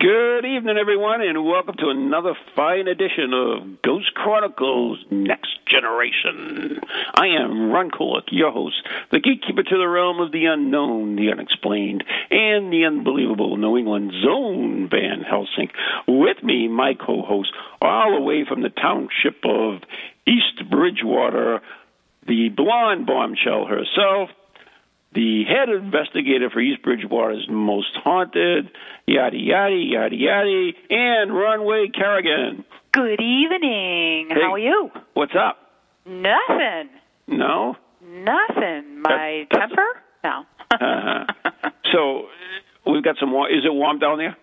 Good evening, everyone, and welcome to another fine edition of Ghost Chronicles Next Generation. I am Ron Kolick, your host, the gatekeeper to the realm of the unknown, the unexplained, and the unbelievable New England Zone Van Helsing. With me, my co host, all the way from the township of East Bridgewater, the blonde bombshell herself, the head investigator for East Bridgewater's Most Haunted, yada yada yada yada, and Runway Kerrigan. Good evening. Hey. How are you? What's up? Nothing. No? Nothing. My That- temper? No. Uh-huh. So we've got some. Is it warm down there?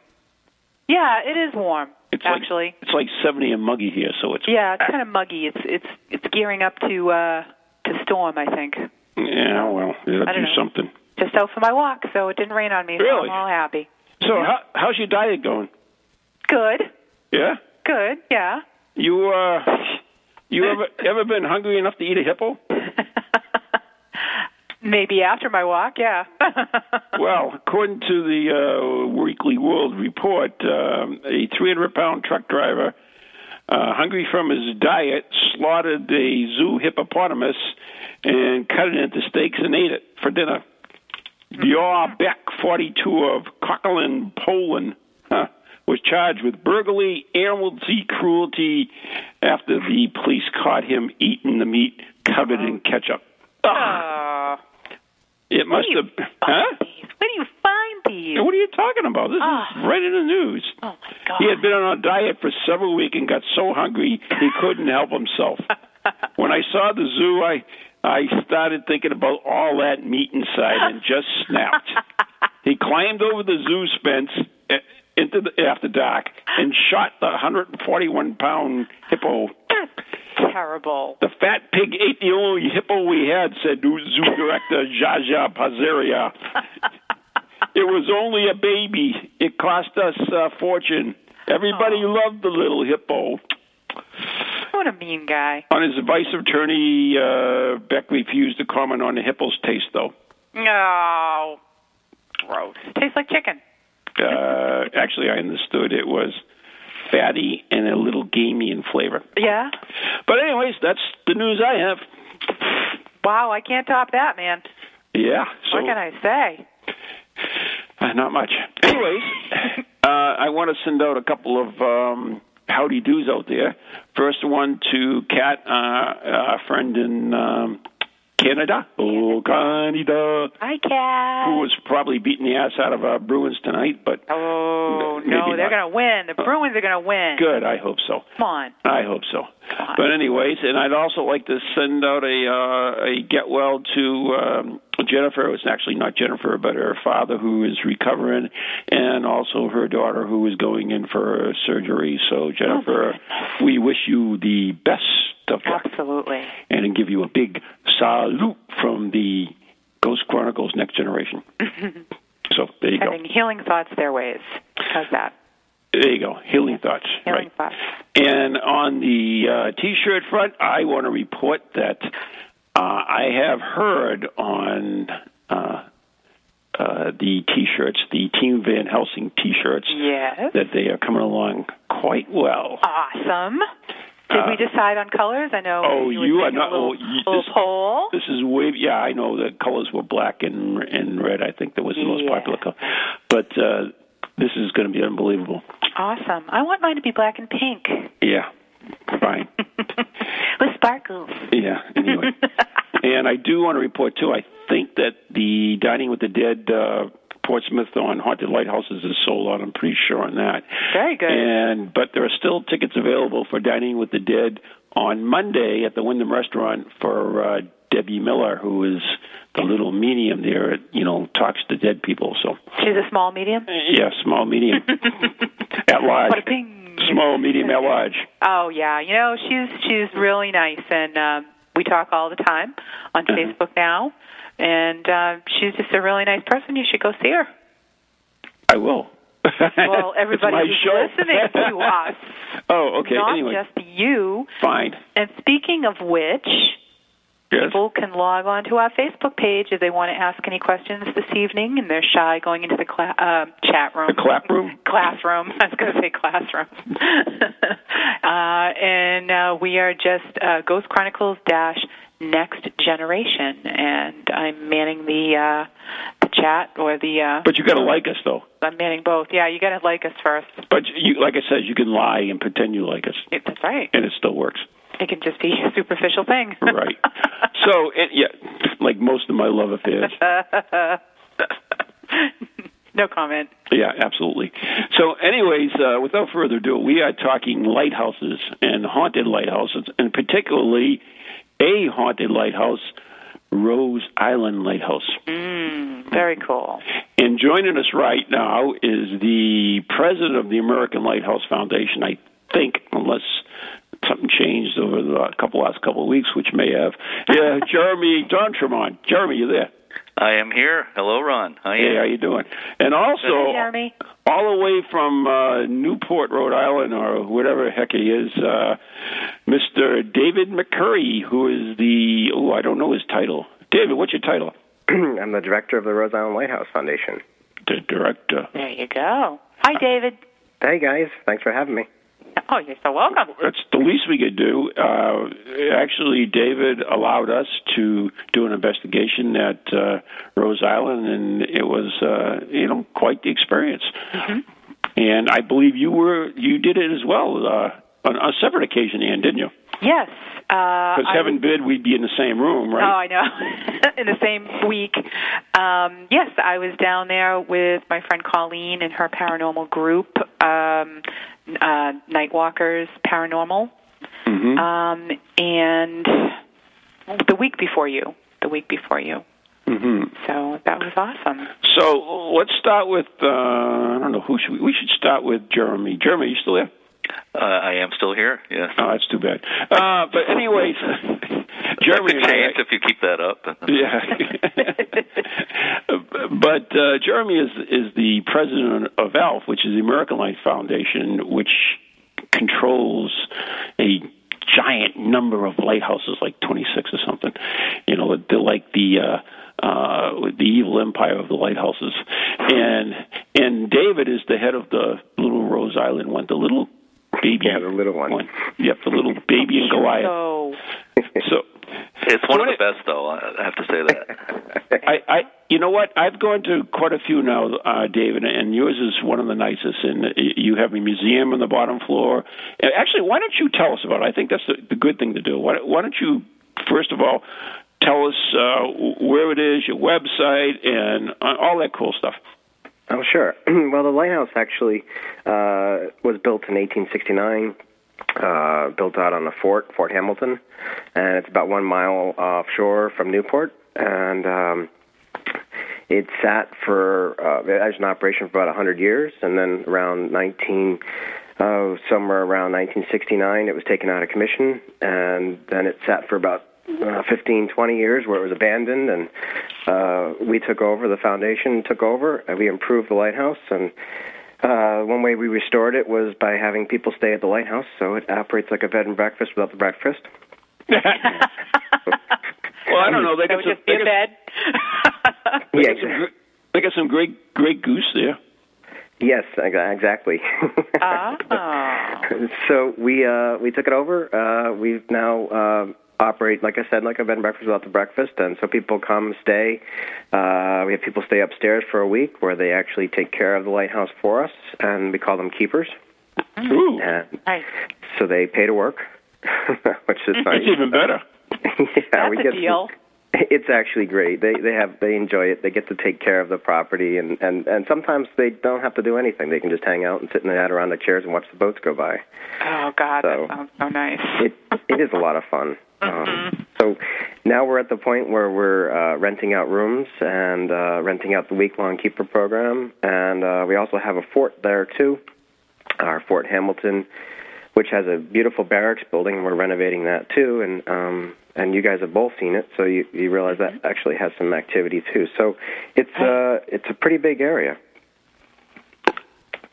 yeah, it is warm. It's actually. Like, it's like seventy and muggy here, so it's yeah, it's kind of muggy. It's it's it's gearing up to uh to storm. I think. Yeah. Well, it'll I do know. something. Just out for my walk, so it didn't rain on me. So Really? I'm all happy. So how, how's your diet going? Good. Yeah. Good. Yeah. You uh, you ever ever been hungry enough to eat a hippo? Maybe after my walk. Yeah. Well, according to the uh, Weekly World Report, um, a 300 pound truck driver, uh, hungry from his diet, slaughtered a zoo hippopotamus and cut it into steaks and ate it for dinner. Bjorn Beck, 42 of Cockelin, Poland, huh, was charged with burglary, animality, cruelty after the police caught him eating the meat covered in ketchup. Ugh, uh, it must have. Huh? Where do you find these? What are you talking about? This Ah. is right in the news. Oh my God. He had been on a diet for several weeks and got so hungry he couldn't help himself. when I saw the zoo, I I started thinking about all that meat inside and just snapped. he climbed over the zoo fence eh, into the after dark and shot the 141 pound hippo. Terrible. The fat pig ate the only hippo we had, said zoo director Jaja Pazeria. It was only a baby. It cost us a fortune. Everybody loved the little hippo. What a mean guy. On his advice of attorney, uh, Beck refused to comment on the hippo's taste, though. No. Gross. Tastes like chicken. Uh, actually, I understood it was fatty and a little gamey in flavor. Yeah. But, anyways, that's the news I have. Wow, I can't top that, man. Yeah. So what can I say? Uh, not much. Anyways, uh, I want to send out a couple of um, howdy doos out there. First one to Kat, uh, a friend in um, Canada. Oh, Canada. Hi, Cat. Who was probably beating the ass out of our Bruins tonight, but Oh no, they're gonna win. The Bruins are gonna win. good. I hope so. Come on. I hope so. But anyways, and I'd also like to send out a uh, a get well to um, Jennifer. It's actually not Jennifer, but her father who is recovering, and also her daughter who is going in for surgery. So Jennifer, we wish you the best of luck, Absolutely. and give you a big salute from the Ghost Chronicles Next Generation. so there you go. Having healing thoughts their ways. How's that? There you go. Healing thoughts. Healing right. thoughts. And on the uh, T-shirt front, I want to report that uh, I have heard on uh, uh, the T-shirts, the Team Van Helsing T-shirts, Yes. that they are coming along quite well. Awesome. Did Uh, we decide on colors? I know. Oh, you, you are not- A little, oh, you- little this- poll. This is way. Yeah, I know the colors were black and and red. I think that was the most Yeah. popular color. But uh, this is going to be unbelievable. Awesome. I want mine to be black and pink Yeah, fine. with sparkles. Yeah. Anyway, and I do want to report too. I think that the Dining with the Dead uh, Portsmouth on haunted lighthouses is sold out. I'm pretty sure on that. Very good. And but there are still tickets available for Dining with the Dead on Monday at the Wyndham Restaurant for uh, Debbie Miller, who is the little medium there. You know, talks to dead people. So She's a small medium. yeah, small medium at large. What a ping. Small medium at large. Oh yeah, you know she's she's really nice, and um, we talk all the time on Uh-huh. Facebook now. And uh, she's just a really nice person. You should go see her. I will. Well, everybody who's show. listening to us, Oh, okay. not anyway, just you. fine. And speaking of which, Yes. people can log on to our Facebook page if they want to ask any questions this evening, and they're shy going into the cla- uh, chat room. The clap room? Classroom. I was going to say classroom. uh, and uh, we are just uh, Ghost Chronicles dash Next Generation, and I'm manning the uh, the chat or the. Uh, But you got to like us, though. I'm manning both. Yeah, you got to like us first. But you, like I said, you can lie and pretend you like us, It, that's right. and it still works. It can just be a superficial thing. Right. so, it, yeah, like most of my love affairs. no comment. Yeah, absolutely. So, anyways, uh, without further ado, we are talking lighthouses and haunted lighthouses, and particularly a haunted lighthouse, Rose Island Lighthouse. Mm, very cool. And joining us right now is the president of the American Lighthouse Foundation, I think, unless something changed over the couple last couple of weeks, which may have. Yeah, Jeremy D'Entremont. Jeremy, you there? I am here. Hello, Ron. How are you? Hey, how you doing? And also, Hey, Jeremy. all the way from uh, Newport, Rhode Island, or whatever the heck he is, uh, Mr. David McCurdy, who is the oh, I don't know his title. David, what's your title? I'm the director of the Rose Island Lighthouse Foundation. The director. There you go. Hi, David. Hey guys, thanks for having me. Oh, you're so welcome. That's the least we could do. Uh, actually, David allowed us to do an investigation at uh, Rose Island, and it was, uh, you know, quite the experience. And I believe you were you did it as well uh, on a separate occasion, Ann, didn't you? Yes. Uh, Because I- heaven bid we'd be in the same room, right? Oh. I know. In the same week. Um, yes, I was down there with my friend Colleen and her paranormal group, um, uh, Nightwalkers Paranormal. hmm Um, and the week before you. The week before you. hmm So that was awesome. So let's start with uh, I don't know who should we, we should start with Jeremy. Jeremy, you still there? Uh, I am still here. Yes. Oh, that's too bad. Uh, but anyways, Jeremy. That and could I- change if you keep that up. Yeah. but uh, Jeremy is is the president of ALF, which is the American Light Foundation, which controls a giant number of lighthouses, like 26 or something. You know, they're like the uh, uh, the evil empire of the lighthouses. And and David is the head of the Little Rose Island one, the little baby, Yeah, the little one. Yep, the little baby and Goliath. So So it's one of the best, though. I I have to say that. I, I, you know what? I've gone to quite a few now, uh, David, and yours is one of the nicest. And you have a museum on the bottom floor. Uh, Actually, why don't you tell us about it? I think that's the, the good thing to do. Why, why don't you, first of all, tell us uh, where it is, your website, and uh, all that cool stuff. Oh, sure. well, the lighthouse actually uh, was built in 1869, uh, built out on a fort, Fort Hamilton, and it's about one mile offshore from Newport. And um, it sat for uh, as an operation for about 100 years, and then around 19. Oh, somewhere around 1969, it was taken out of commission, and then it sat for about uh, 15, 20 years where it was abandoned, and uh, we took over. The foundation took over, and we improved the lighthouse. And uh, one way we restored it was by having people stay at the lighthouse, so it operates like a bed and breakfast without the breakfast. well, I don't know. They got some, just they a got, bed. they Yeah, got some, they got some great, great goose there. Yes, ex- exactly. Oh. so we uh, we took it over. Uh, we've now uh, operate, like I said, like a bed and breakfast without the breakfast, and so people come stay. Uh, we have people stay upstairs for a week where they actually take care of the lighthouse for us, and we call them keepers. Ooh, And Nice. so they pay to work, which is nice. it's even better. yeah, That's we a get deal. It's actually great. They they have they enjoy it. They get to take care of the property, and and and sometimes they don't have to do anything. They can just hang out and sit in the Adirondack chairs and watch the boats go by. Oh God, So- that sounds so nice. It it is a lot of fun. Um, so now we're at the point where we're uh, renting out rooms and uh, renting out the week long keeper program, and uh, we also have a fort there too, our Fort Hamilton, which has a beautiful barracks building. We're renovating that too, and um, and you guys have both seen it, so you you realize that actually has some activity too. So it's uh it's a pretty big area.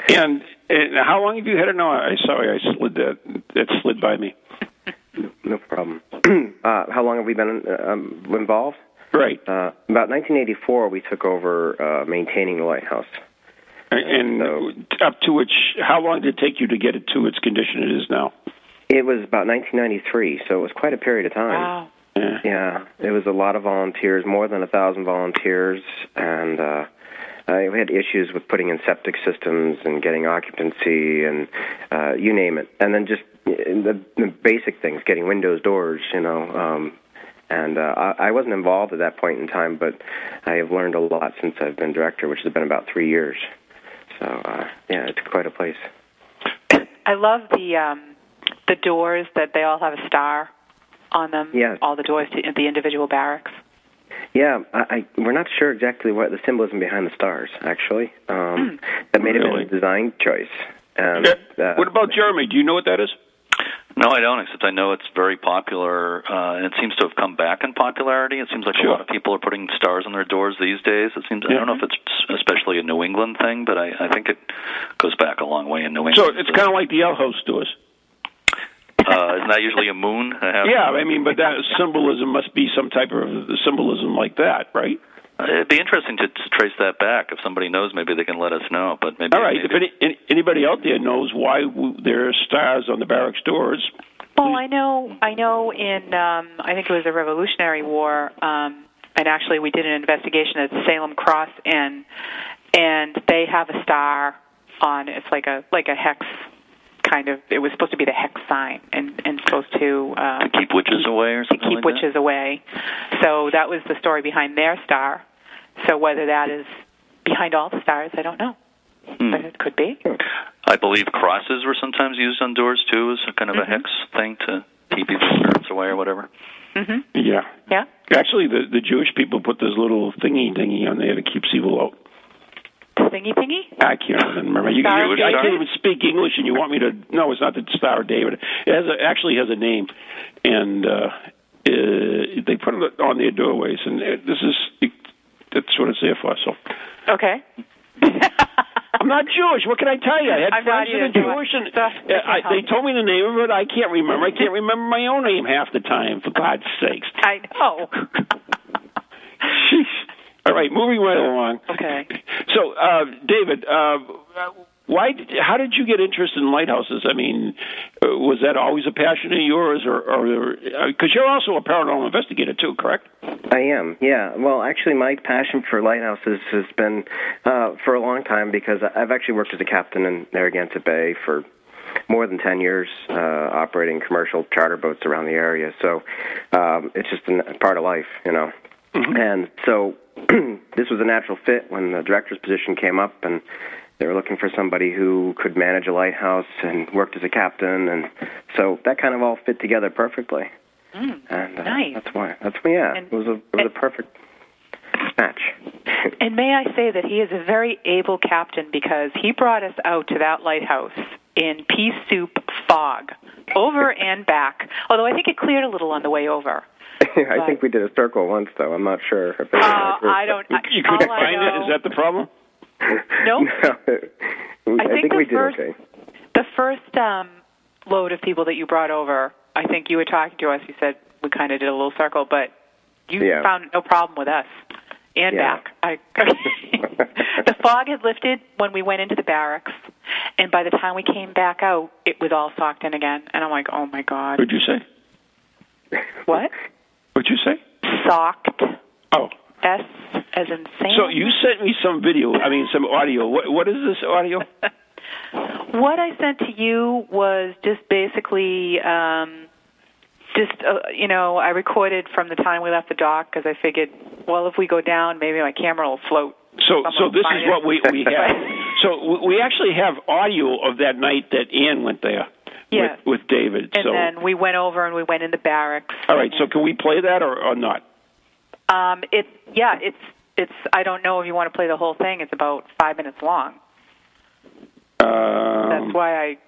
And, and how long have you had it now? I sorry, I slid that. It slid by me. No problem. uh, how long have we been uh, um, involved? Right. Uh, about 1984, we took over uh, maintaining the lighthouse. And So- up to which, how long did it take you to get it to its condition it is now? It was about 1993, so it was quite a period of time. Wow. Yeah. Yeah, it was a lot of volunteers, more than a thousand volunteers, and uh, uh, we had issues with putting in septic systems and getting occupancy and uh, you name it, and then just uh, the, the basic things, getting windows, doors, you know. Um, and uh, I, I wasn't involved at that point in time, but I have learned a lot since I've been director, which has been about three years. So uh, yeah, it's quite a place. I love the um, the doors that they all have a star on them. Yes. All the doors to the individual barracks. Yeah, I, I we're not sure exactly what the symbolism behind the stars. Actually, um, that may have been a design choice. And, Yeah. uh, what about Jeremy? Do you know what that is? No, I don't. Except I know it's very popular, uh, and it seems to have come back in popularity. It seems like Sure. a lot of people are putting stars on their doors these days. It seems. I don't know if it's especially a New England thing, but I, I think it goes back a long way in New England. So it's kind of like the L House doors. uh, isn't that usually a moon? I have- Yeah, I mean, but that symbolism must be some type of symbolism like that, right? Uh, It'd be interesting to, to trace that back. If somebody knows, maybe they can let us know. But maybe. All right. maybe If any, any, anybody out there knows why w- there are stars on the barracks doors, Well, I know. I know. In um, I think it was the Revolutionary War, um, and actually we did an investigation at Salem Cross Inn, and they have a star on. It's like a like a hex kind of. It was supposed to be the hex sign, and and supposed to um, to keep witches away or to keep like witches away. So that was the story behind their star. So whether that is behind all the stars, I don't know. Hmm. but it could be. I believe crosses were sometimes used on doors too, as a kind of Mm-hmm. a hex thing to keep evil spirits away or whatever. hmm yeah. Yeah. Actually, the the Jewish people put this little thingy thingy on there that keeps evil out. Thingy thingy. I can't even remember. You, Star you, of I can't even speak English, and you want me to? No, it's not the Star David. It has a, actually has a name, and uh, uh, they put it on their doorways. And it, this is it, that's what it's there for. So Okay. I'm not Jewish. What can I tell you? I had I'm friends that are either, so I- Jewish, and so uh, I, they told me the name of it. I can't remember. I can't remember my own name half the time. For God's sakes. I know. Jeez. All right, moving right along. Okay. So, uh, David, uh, why? Did, how did you get interested in lighthouses? I mean, uh, was that always a passion of yours, or because you're also a paranormal investigator too, correct? I am, yeah. Well, actually, my passion for lighthouses has been uh, for a long time because I've actually worked as a captain in Narragansett Bay for more than 10 years, uh, operating commercial charter boats around the area. So um, it's just a part of life, you know. And so this was a natural fit when the director's position came up, and they were looking for somebody who could manage a lighthouse and worked as a captain, and so that kind of all fit together perfectly. Mm, And uh, Nice. that's why. That's why. Yeah, And- it was a it was a perfect match. And may I say that he is a very able captain because he brought us out to that lighthouse in pea soup fog, over and back. Although I think it cleared a little on the way over. I think we did a circle once, though. I'm not sure if it. Uh, I don't. I, You couldn't find it. know- Is that the problem? Nope. no, I, I think the we did okay. The first um, load of people that you brought over, I think you were talking to us. You said we kind of did a little circle, but you Yeah. found no problem with us and Yeah. back. I, the fog had lifted when we went into the barracks, and by the time we came back out, it was all socked in again. And I'm like, oh my god, What'd you say? what? What'd you say? Socked. Oh. S as in Sam. So you sent me some video, I mean some audio. What what is this audio? What I sent to you was just basically, um, just uh, you know, I recorded from the time we left the dock because I figured, well, if we go down, maybe my camera will float. So so this is it. what we we have. So we- actually have audio of that night that Ann went there with with David. And so then we went over and we went in the barracks. all right, so can we play that or, or not? Um, it yeah, it's it's. I don't know if you want to play the whole thing. It's about five minutes long. Um, That's why I,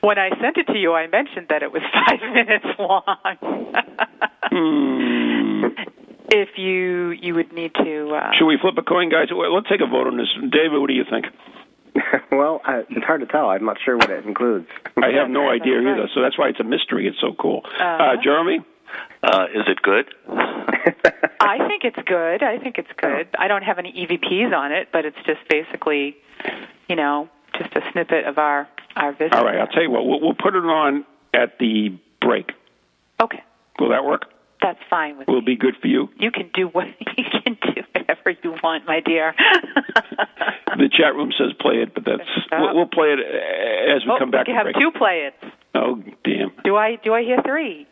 when I sent it to you, I mentioned that it was five minutes long. hmm. if you you would need to. Uh, Should we flip a coin, guys? Let's take a vote on this. David, what do you think? well, I, it's hard to tell. I'm not sure what it includes. I have no idea either, so that's why it's a mystery. It's so cool. Uh, Uh-huh. Jeremy? Uh, is it good? I think it's good. I think it's good. I don't have any EVPs on it, but it's just basically, you know, just a snippet of our our visit. All right, I'll tell you what. We'll, we'll put it on at the break. Okay, Will that work? that's fine with Will me. be good for you? You can do what you can do whatever you want, my dear. The chat room says play it, but that's we'll, we'll play it uh, as we oh, come back. you have break. two play it. Oh, damn. Do I do I hear three?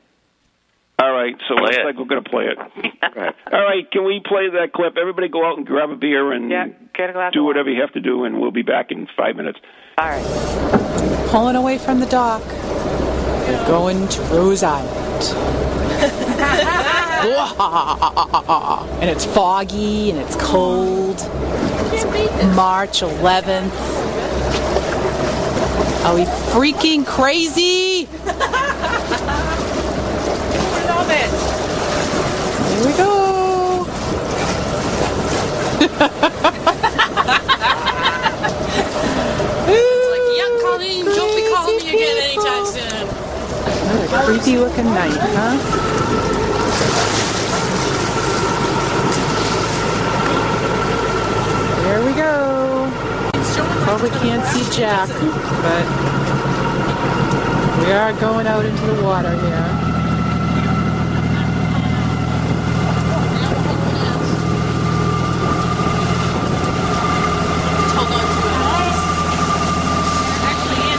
All right, so Play looks it. like we're going to play it. Right. All right, can we play that clip? Everybody go out and grab a beer and Yeah, get a glass do whatever you have to do, and we'll be back in five minutes. All right. pulling away from the dock. We're going to Rose Island. And it's foggy and it's cold. It's March 11th. Are we freaking crazy? Here we go. Like, yeah, Colleen, don't be calling me again anytime soon. What a creepy looking night, huh? There we go. Probably can't see Jack, but we are going out into the water here. Hold on to it. Actually,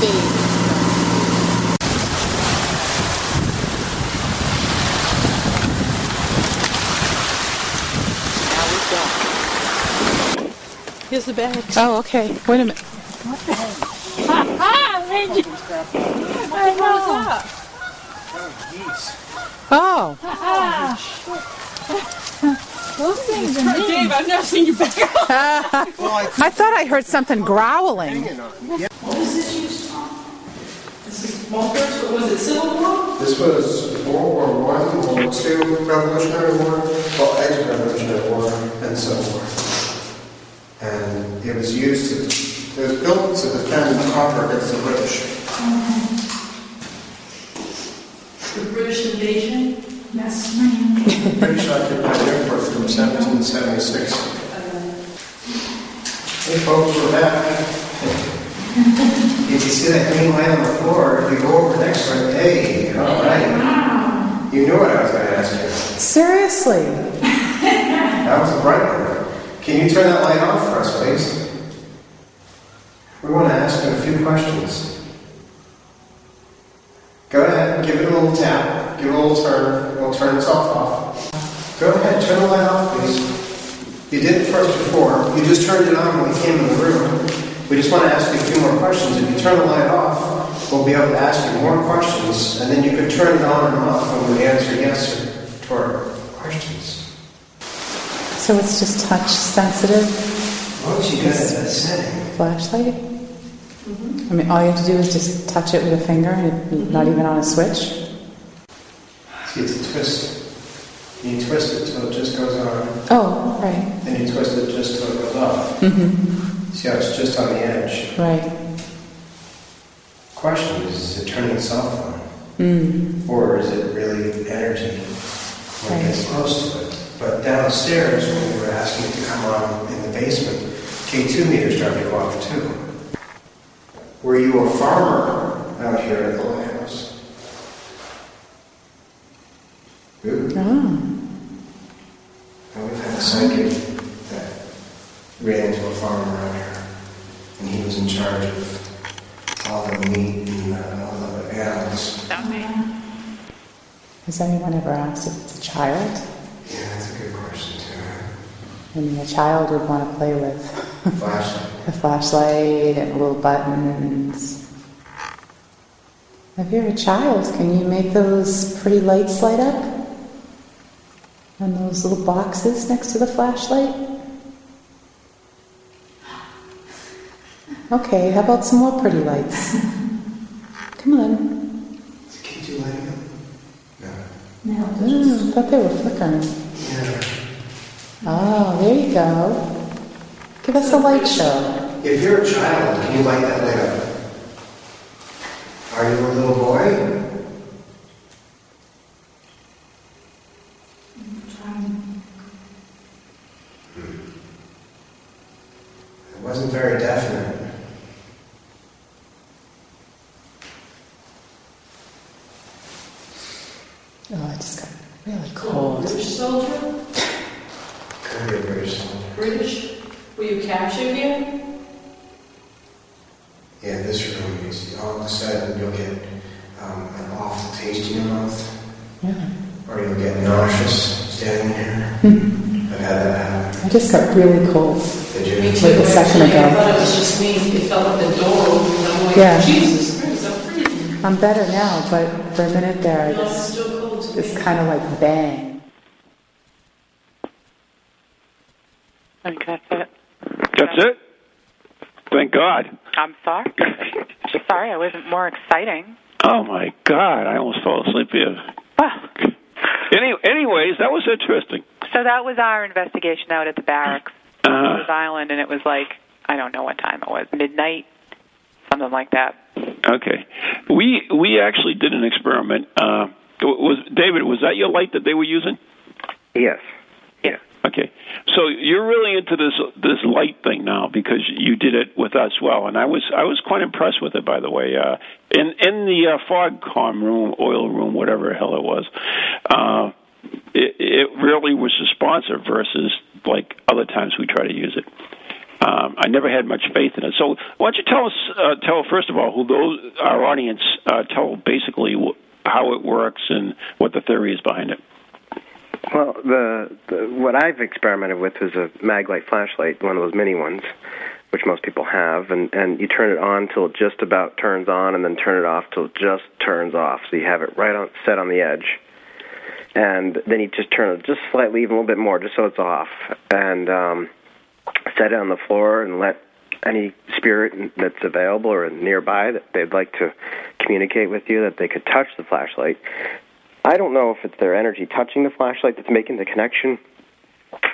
Annie, you want to hold on to the handle? Sure. That way I know that you're not going to go flying. The lights of Newport fade. Now we go. Here's the bag. Oh, okay. Wait a minute. Oh, ah. Dave, I've never seen you back. I thought I heard something growling. Was it Civil War? This was World War One, World War Two, Revolutionary War, well, ex-Revolutionary War, and Civil War. And it was used to, it was built to defend Concord against the British. Mm-hmm. The British invasion? British occupied the airport from 1776. Hey folks, we're back. If you see that green light on the floor, if you go over next to it, hey, all right. You knew what I was going to ask you. Seriously? That was a bright one. Can you turn that light off for us, please? We want to ask you a few questions. Go ahead, give it a little tap, give it a little turn, it'll turn itself off. Go ahead, turn the light off, please. You did it first before, you just turned it on when we came in the room. We just want to ask you a few more questions. If you turn the light off, we'll be able to ask you more questions, and then you can turn it on and off when we answer yes or to our questions. So it's just touch sensitive Once you get at that setting, flashlight? Mm-hmm. I mean, all you have to do is just touch it with a finger and it, mm-hmm. not even on a switch? See, it's a twist. You twist it till it just goes on, Oh, right. and you twist it just till it goes off. Mm-hmm. See how it's just on the edge. Right. Question is, is it turning itself on? Mm. Or is it really energy when it gets close to it? But downstairs, when we were asking it to come on in the basement, K2 meters started to go off too. Were you a farmer out here at the lighthouse? Ooh. Oh. And we've had a psychic ran into a farmer out here, and he was in charge of all the meat and uh, all the animals. Has anyone ever asked if it's a child? Yeah, that's a good question too. I mean, a child would want to play with Flashlight. a flashlight and little buttons. If you're a child, can you make those pretty lights light up? And those little boxes next to the flashlight? Okay, how about some more pretty lights? Come on. Is the K2 lighting up? No. Mm, I thought they were flickering. Yeah. Oh, there you go. Give us a light show. If you're a child, can you light that light up? Are you a little boy? It wasn't very definite. Oh, it just got really cold. British soldier? Could be a British soldier. British? Were you captured here? Yeah, this room, you see, all of a sudden you'll get um, an awful taste in your mouth, Yeah. or you'll get nauseous standing here. I've had that happen. I just got really cold. Did you? Me too. Like a second actually. I ago. thought it was just me. It felt like the door. And I'm like, Yeah. Jesus Christ, I'm freezing. I'm better now, but for a minute there, I No, just, still cold to it's kind of like bang. I think that's it. That's it? Thank God. I'm sorry. sorry, I wasn't more exciting. Oh my God, I almost fell asleep here. Well, Any, anyways, that was interesting. so that was our investigation out at the barracks, Uh, Rose Island, and it was like I don't know what time it was, midnight, something like that. okay, we we actually did an experiment. Uh, was David? Was that your light that they were using? Yes. Okay, so you're really into this this light thing now because you did it with us well, and I was I was quite impressed with it. By the way, uh, in in the uh, fog com room, oil room, whatever the hell it was, uh, it, it really was responsive versus like other times we try to use it. Um, I never had much faith in it. So why don't you tell us, uh, tell first of all, who those our audience uh, tell basically how it works and what the theory is behind it. Well, the, the what I've experimented with is a Maglite flashlight, one of those mini ones, which most people have, and and you turn it on till it just about turns on, and then turn it off till it just turns off. So you have it right on set on the edge, and then you just turn it just slightly, even a little bit more, just so it's off, and um, set it on the floor and let any spirit that's available or nearby that they'd like to communicate with you that they could touch the flashlight. I don't know if it's their energy touching the flashlight that's making the connection.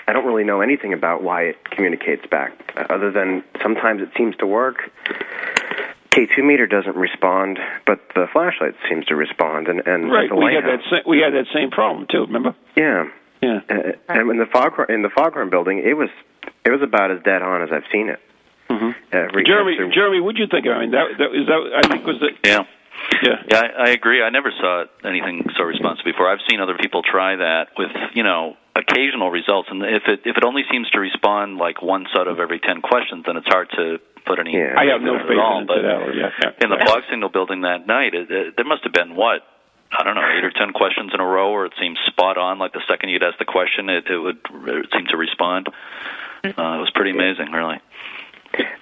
I don't really know anything about why it communicates back, uh, other than sometimes it seems to work. K2 meter doesn't respond, but the flashlight seems to respond. And, and Right, the we had that sa- we had that same problem too. Remember? yeah. Yeah. Uh, And in the foghorn in the foghorn building, it was it was about as dead on as I've seen it. hmm Uh, Jeremy, through- Jeremy, what'd you think? I mean, that, that is that. I think was the Yeah. Yeah. Yeah, I, I agree. I never saw anything so responsive before. I've seen other people try that with, you know, occasional results, and if it if it only seems to respond like one set of every ten questions, then it's hard to put any. Yeah. I have no at faith all. in But. Yeah, yeah. in the Right. fog signal building that night, it, it, there must have been what I don't know, eight or ten questions in a row, or it seemed spot on. Like the second you'd ask the question, it, it would it seem to respond. Uh, it was pretty amazing, really.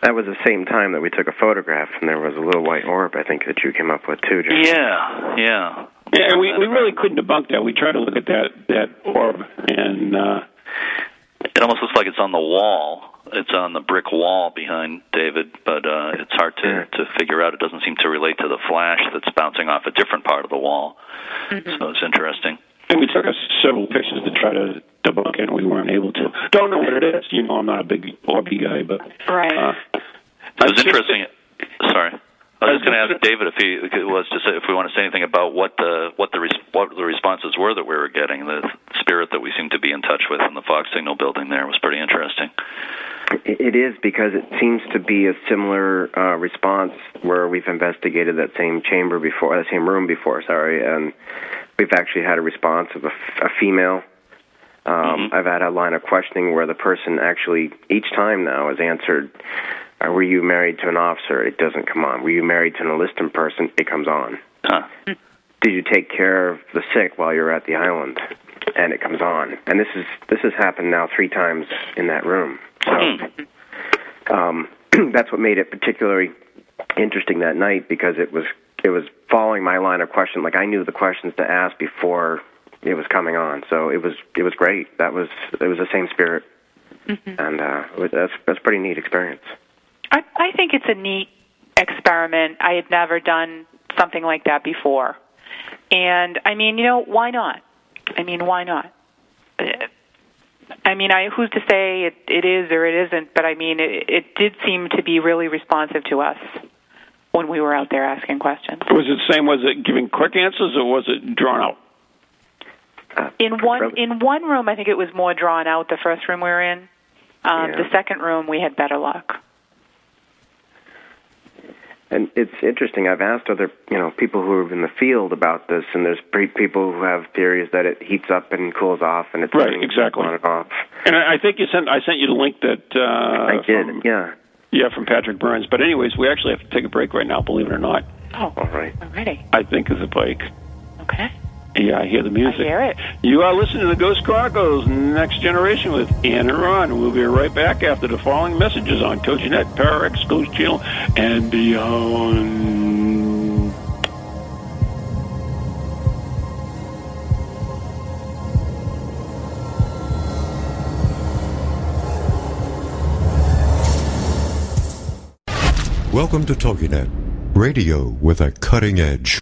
That was the same time that we took a photograph, and there was a little white orb. I think that you came up with too. Jeremy. Yeah, yeah. Yeah, and we we really couldn't debunk that. We tried to look at that that orb, and uh, It almost looks like it's on the wall. It's on the brick wall behind David, but uh, it's hard to to figure out. It doesn't seem to relate to the flash that's bouncing off a different part of the wall. So it's interesting. And we took us several pictures to try to debunk it, and we weren't able to. Don't know what it is. You know, I'm not a big Orby guy, but Right. uh, It was interesting. Sorry. I was just going to ask David if he was to say if we want to say anything about what the what the res- what the responses were that we were getting. The spirit that we seemed to be in touch with in the fog signal building there was pretty interesting. It it is because it seems to be a similar uh, response where we've investigated that same chamber before, the same room before. Sorry, and we've actually had a response of a female. Um, I've had a line of questioning where the person actually each time now has answered, uh, "Were you married to an officer?" It doesn't come on. Were you married to an enlisted person? It comes on. Huh. Did you take care of the sick while you were at the island? And it comes on. And this is this has happened now three times in that room. So um, that's what made it particularly interesting that night because it was it was following my line of question. Like I knew the questions to ask before it was coming on. So it was it was great. That was it was the same spirit, and uh, it was, that's that's a pretty neat experience. I, I think it's a neat experiment. I had never done something like that before. And I mean, you know, why not? I mean, why not? I mean, I who's to say it, it is or it isn't, but I mean, it, it did seem to be really responsive to us when we were out there asking questions. was it same? Was it giving quick answers, or was it drawn out? In one in one room, I think it was more drawn out. The first room we were in. Um, Yeah. The second room, we had better luck. And it's interesting. I've asked other, you know, people who are in the field about this, and there's pre- people who have theories that it heats up and cools off, and it's Right, exactly. on and off. And I I think you sent I sent you the link that uh, I did, from- yeah. yeah, from Patrick Burns. But anyways, we actually have to take a break right now. Believe it or not, Oh, All right. already. I think is a break. Okay. Yeah, I hear the music. I hear it. You are listening to the Ghost Chronicles Next Generation with Ann and Ron. We'll be right back after the following messages on TogiNet, PowerX, Ghost Channel, and beyond. Welcome to TogiNet, radio with a cutting edge.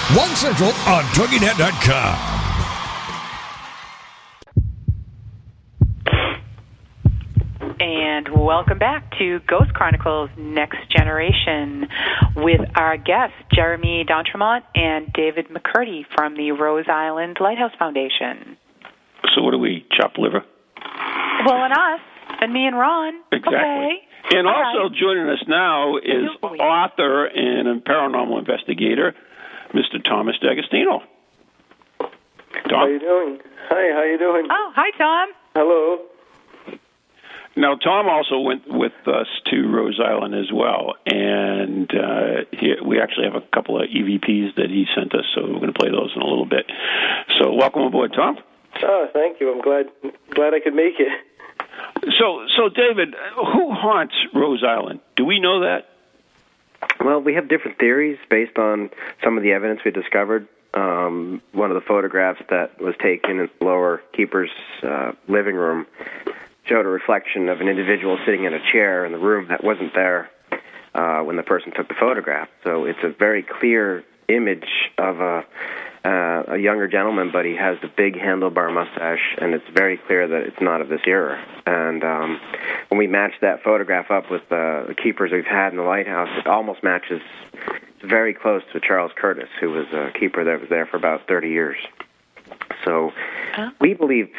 1 Central on TogiNet.com. And welcome back to Ghost Chronicles Next Generation with our guests, Jeremy D'Entremont and David McCurdy from the Rose Island Lighthouse Foundation. So what do we chop liver? Well, and us, and me and Ron. Exactly. Okay. And All also right. joining us now is author and a paranormal investigator, Mr. Thomas D'Agostino. Tom? How you doing? Hi, how you doing? Oh, hi, Tom. Hello. Now, Tom also went with us to Rose Island as well, and uh, he, we actually have a couple of EVPs that he sent us, so we're going to play those in a little bit. So, welcome aboard, Tom. Oh, thank you. I'm glad glad I could make it. So, so David, who haunts Rose Island? Do we know that? Well, we have different theories based on some of the evidence we discovered. um, one of the photographs that was taken in the lower keeper's uh, living room showed a reflection of an individual sitting in a chair in the room that wasn't there uh, when the person took the photograph. So it's a very clear image of a uh, a younger gentleman, but he has the big handlebar mustache, and it's very clear that it's not of this era. And um, when we match that photograph up with uh, the keepers we've had in the lighthouse, it almost matches very close to Charles Curtis, who was a keeper that was there for about 30 years. So we believe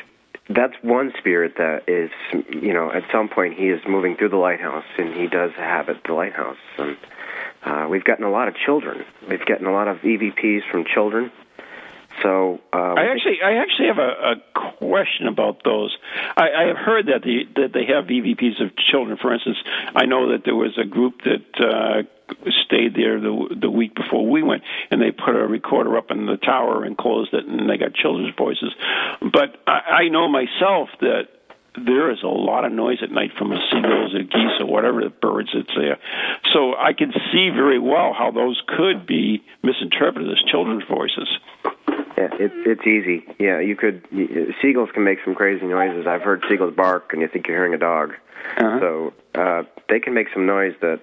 that's one spirit that is, you know, at some point he is moving through the lighthouse, and he does habit the lighthouse. And uh, we've gotten a lot of children. We've gotten a lot of EVPs from children. So uh, I actually, I actually have a, a question about those. I, I have heard that the that they have EVPs of children. For instance, I know that there was a group that uh, stayed there the the week before we went, and they put a recorder up in the tower and closed it, and they got children's voices. But I, I know myself that there is a lot of noise at night from the seagulls or geese or whatever the birds that's there. So I can see very well how those could be misinterpreted as children's voices. Yeah, it, it's easy. Yeah, you could. y- Seagulls can make some crazy noises. I've heard seagulls bark, and you think you're hearing a dog. So uh, they can make some noise that.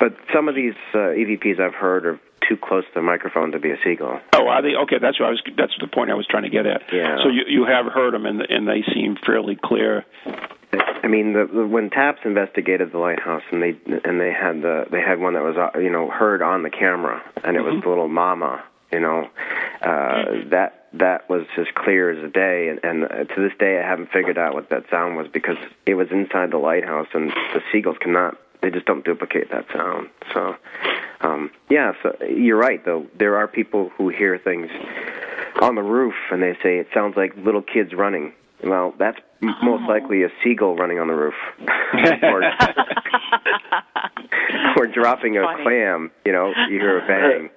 But some of these uh, EVPs I've heard are too close to the microphone to be a seagull. Oh, are they? Okay, that's what I was. That's the point I was trying to get at. Yeah. So you you have heard them, and and they seem fairly clear. I mean, the, the, when Taps investigated the lighthouse, and they and they had the they had one that was uh, you know heard on the camera, and it was the little mama, you know, uh, that that was as clear as a day, and, and uh, to this day I haven't figured out what that sound was because it was inside the lighthouse, and the seagulls cannot they just don't duplicate that sound. So, um, yeah, so you're right though. There are people who hear things on the roof, and they say it sounds like little kids running. Well, that's m most likely a seagull running on the roof, or, or dropping a clam. You know, you hear a bang.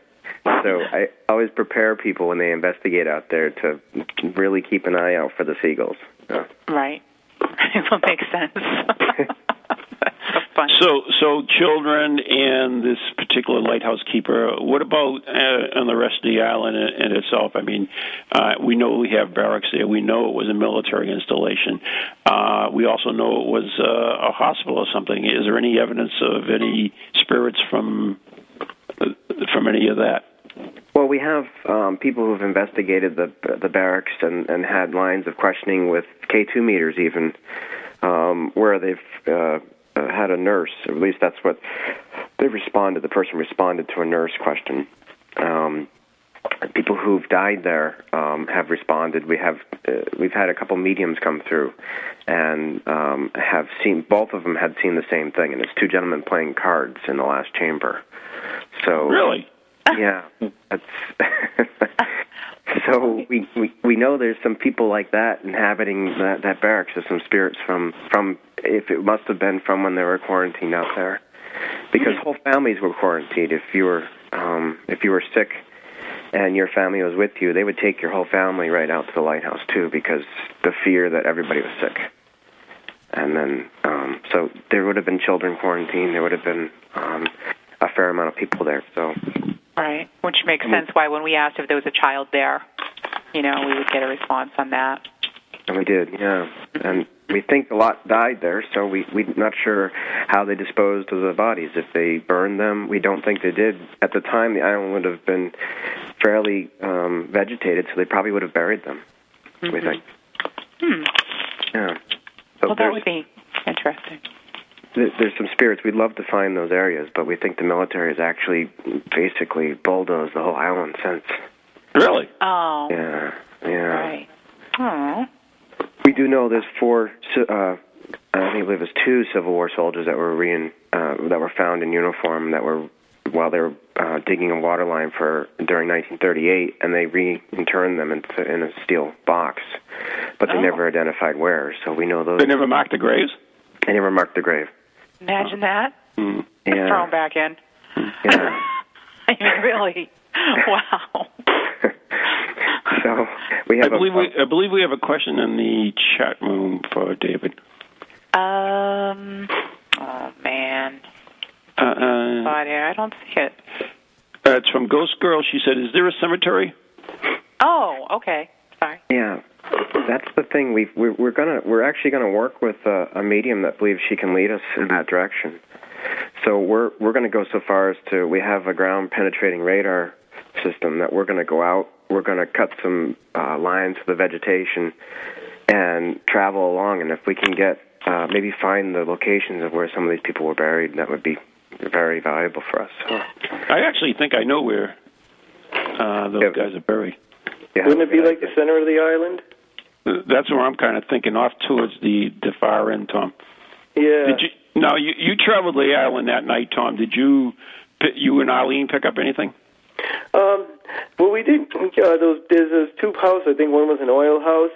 So I always prepare people when they investigate out there to really keep an eye out for the seagulls. Yeah. Right. that makes sense. So so children and this particular lighthouse keeper. What about uh, on the rest of the island in, in itself? I mean, uh, we know we have barracks there. We know it was a military installation. Uh, we also know it was uh, a hospital or something. Is there any evidence of any spirits from from any of that? Well, we have um, people who've investigated the the barracks and, and had lines of questioning with K2 meters, even um, where they've uh, uh, had a nurse. At least that's what they responded. The person responded to a nurse question. Um, people who've died there um, have responded. We have uh, we've had a couple mediums come through, and um, have seen both of them had seen the same thing, and it's two gentlemen playing cards in the last chamber. So really, yeah, that's so we, we we know there's some people like that inhabiting that that barracks. There's some spirits from from if it must have been from when they were quarantined out there, because whole families were quarantined. If you were um, if you were sick and your family was with you, they would take your whole family right out to the lighthouse too, because the fear that everybody was sick. And then um, so there would have been children quarantined. There would have been um, a fair amount of people there. So Right. Which makes sense why when we asked if there was a child there, you know, we would get a response on that. And we did, yeah. And we think a lot died there, so we we're not sure how they disposed of the bodies. If they burned them, we don't think they did. At the time, the island would have been fairly um, vegetated, so they probably would have buried them. We think, Hmm. yeah. So well, that would be interesting. There- there's some spirits. We'd love to find those areas, but we think the military has actually basically bulldozed the whole island since. Really? Oh. Yeah, yeah. Right. Oh. We do know there's four. Uh, I think it was two Civil War soldiers that were re- uh, that were found in uniform that were while they were uh, digging a water line for during 1938, and they reinterned them into in a steel box, but they Oh. never identified where. So we know those. They never marked the graves. They never marked the grave. Imagine that. Yeah. Throw 'em back in. Yeah. I mean, really. Wow. so we have I believe a, we I believe we have a question in the chat room for David. Um. Oh man. Uh, uh, Body. I don't see it. uh, it's from Ghost Girl. She said, "Is there a cemetery Oh, okay. Sorry. Yeah, that's the thing. We've, we're we're gonna we're actually gonna work with a, a medium that believes she can lead us in that direction. So we're we're gonna go so far as to we have a ground penetrating radar system that we're gonna go out. We're gonna cut some uh, lines to the vegetation and travel along. And if we can get uh, maybe find the locations of where some of these people were buried, that would be very valuable for us. I actually think I know where uh, those guys are buried. Wouldn't it be like the center of the island? That's where I'm kind of thinking off towards the the far end, Tom. Yeah. Did you? Now you you traveled the island that night, Tom. Did you? You and Arlene pick up anything? Um, well, we did. Uh, those there's those two houses. I think one was an oil house,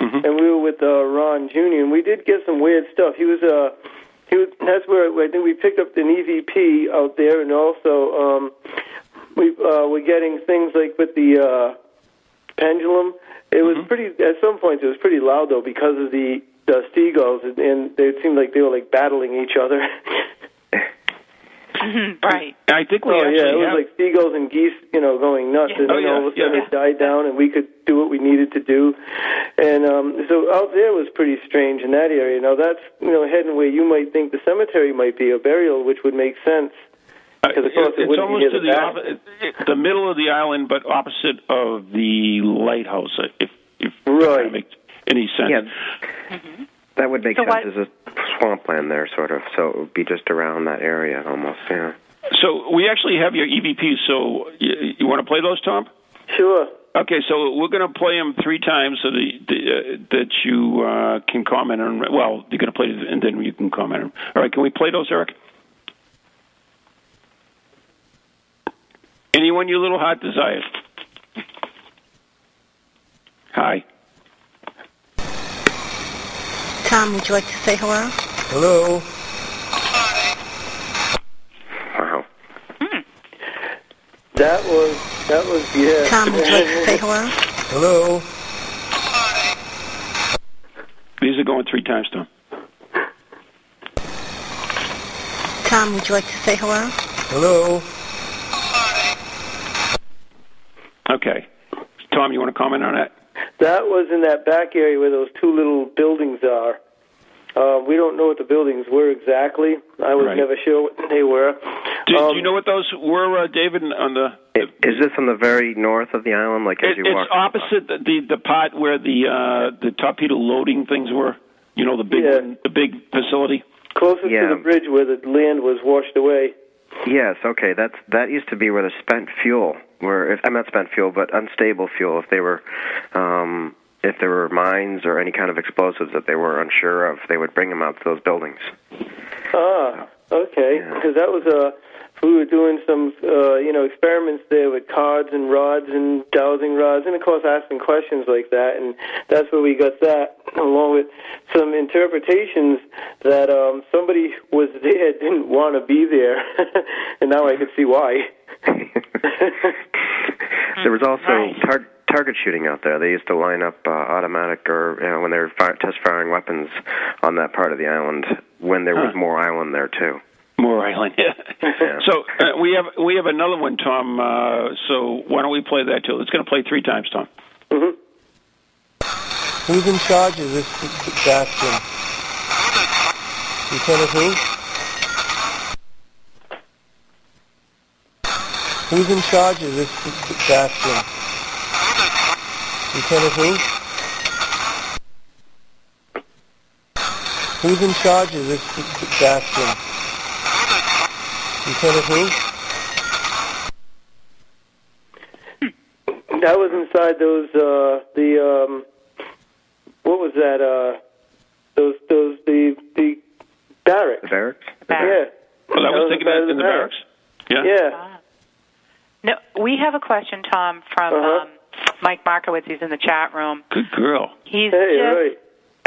and we were with uh, Ron Jr. and we did get some weird stuff. He was uh, he was. That's where I think we picked up an EVP out there, and also um, we uh, were getting things like with the uh, pendulum. It was pretty. At some points, it was pretty loud though because of the the seagulls, and, and they seemed like they were like battling each other. right. I think we oh actually yeah, it was have. like seagulls and geese, you know, going nuts, and Oh, then yeah, all of a sudden yeah. it died down, and we could do what we needed to do. And um, so out there was pretty strange in that area. Now that's you know heading where you might think the cemetery might be a burial, which would make sense. Because of course it it's almost to the the back. oppo- the middle of the island, but opposite of the lighthouse. If if, if that makes any sense. That would make So sense. what- There's a swampland there, sort of. So it would be just around that area, almost. Yeah. So we actually have your EVPs. So you, you want to play those, Tom? Sure. Okay, so we're going to play them three times so the, the, uh, that you uh, can comment on. Well, you're going to play it, and then you can comment on. All right, can we play those, Eric? Anyone your little heart desires. Hi. Tom, would you like to say hello? Hello. Wow. Hmm. That was that was yeah. Tom, would you like to say hello? Hello. These are going three times, Tom. Tom, would you like to say hello? Hello. Okay. Tom, you want to comment on that? That was in that back area where those two little buildings are. Uh, we don't know what the buildings were exactly. I was Right. never sure what they were. Do, Um, do you know what those were, uh, David? On the Is this on the very north of the island, like as It, you it's walk? opposite the, the the part where the uh, the torpedo loading things were. You know the big one, the big facility. Closer Yeah. to the bridge where the land was washed away. Yes. Okay. That's that used to be where the spent fuel, where if I'm not spent fuel, but unstable fuel, if they were, um, if there were mines or any kind of explosives that they were unsure of, they would bring them out to those buildings. Ah, okay. Because that was uh, we were doing some uh, you know experiments there with cards and rods and dowsing rods, and of course asking questions like that, and that's where we got that, along with some interpretations that um, somebody was there didn't want to be there, and now I can see why. There was also tar- target shooting out there. They used to line up uh, automatic or you know when they were fire- test firing weapons on that part of the island when there was more island there too. More island. So uh, we have we have another one, Tom. Uh, so why don't we play that too? It's going to play three times, Tom. Who's in charge of this bastion? Lieutenant who? Who's in charge of this bastion? Lieutenant who? Who's in charge of this bastion? Lieutenant who? That was inside those uh, the um, what was that? Uh, those those the the barracks. The barracks. Yeah. Well, that was taken inside in, of in the barracks. Yeah. Yeah. No, we have a question, Tom, from Uh-huh. um, Mike Markowitz. He's in the chat room. Good girl. He's Hey, just,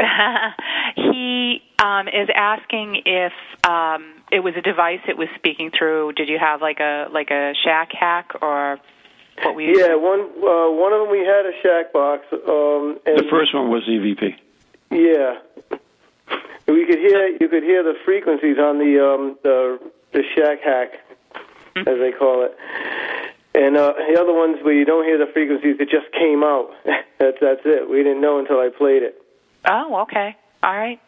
right. he um, is asking if um, it was a device it was speaking through. Did you have like a like a shack hack or what we? Yeah, one uh, one of them we had a shack box. Um, and The first one was E EVP. Yeah, we could hear you could hear the frequencies on the um, the the shack hack, as they call it. And uh, the other ones where you don't hear the frequencies, it just came out. that's that's it. We didn't know until I played it. Oh, okay. All right.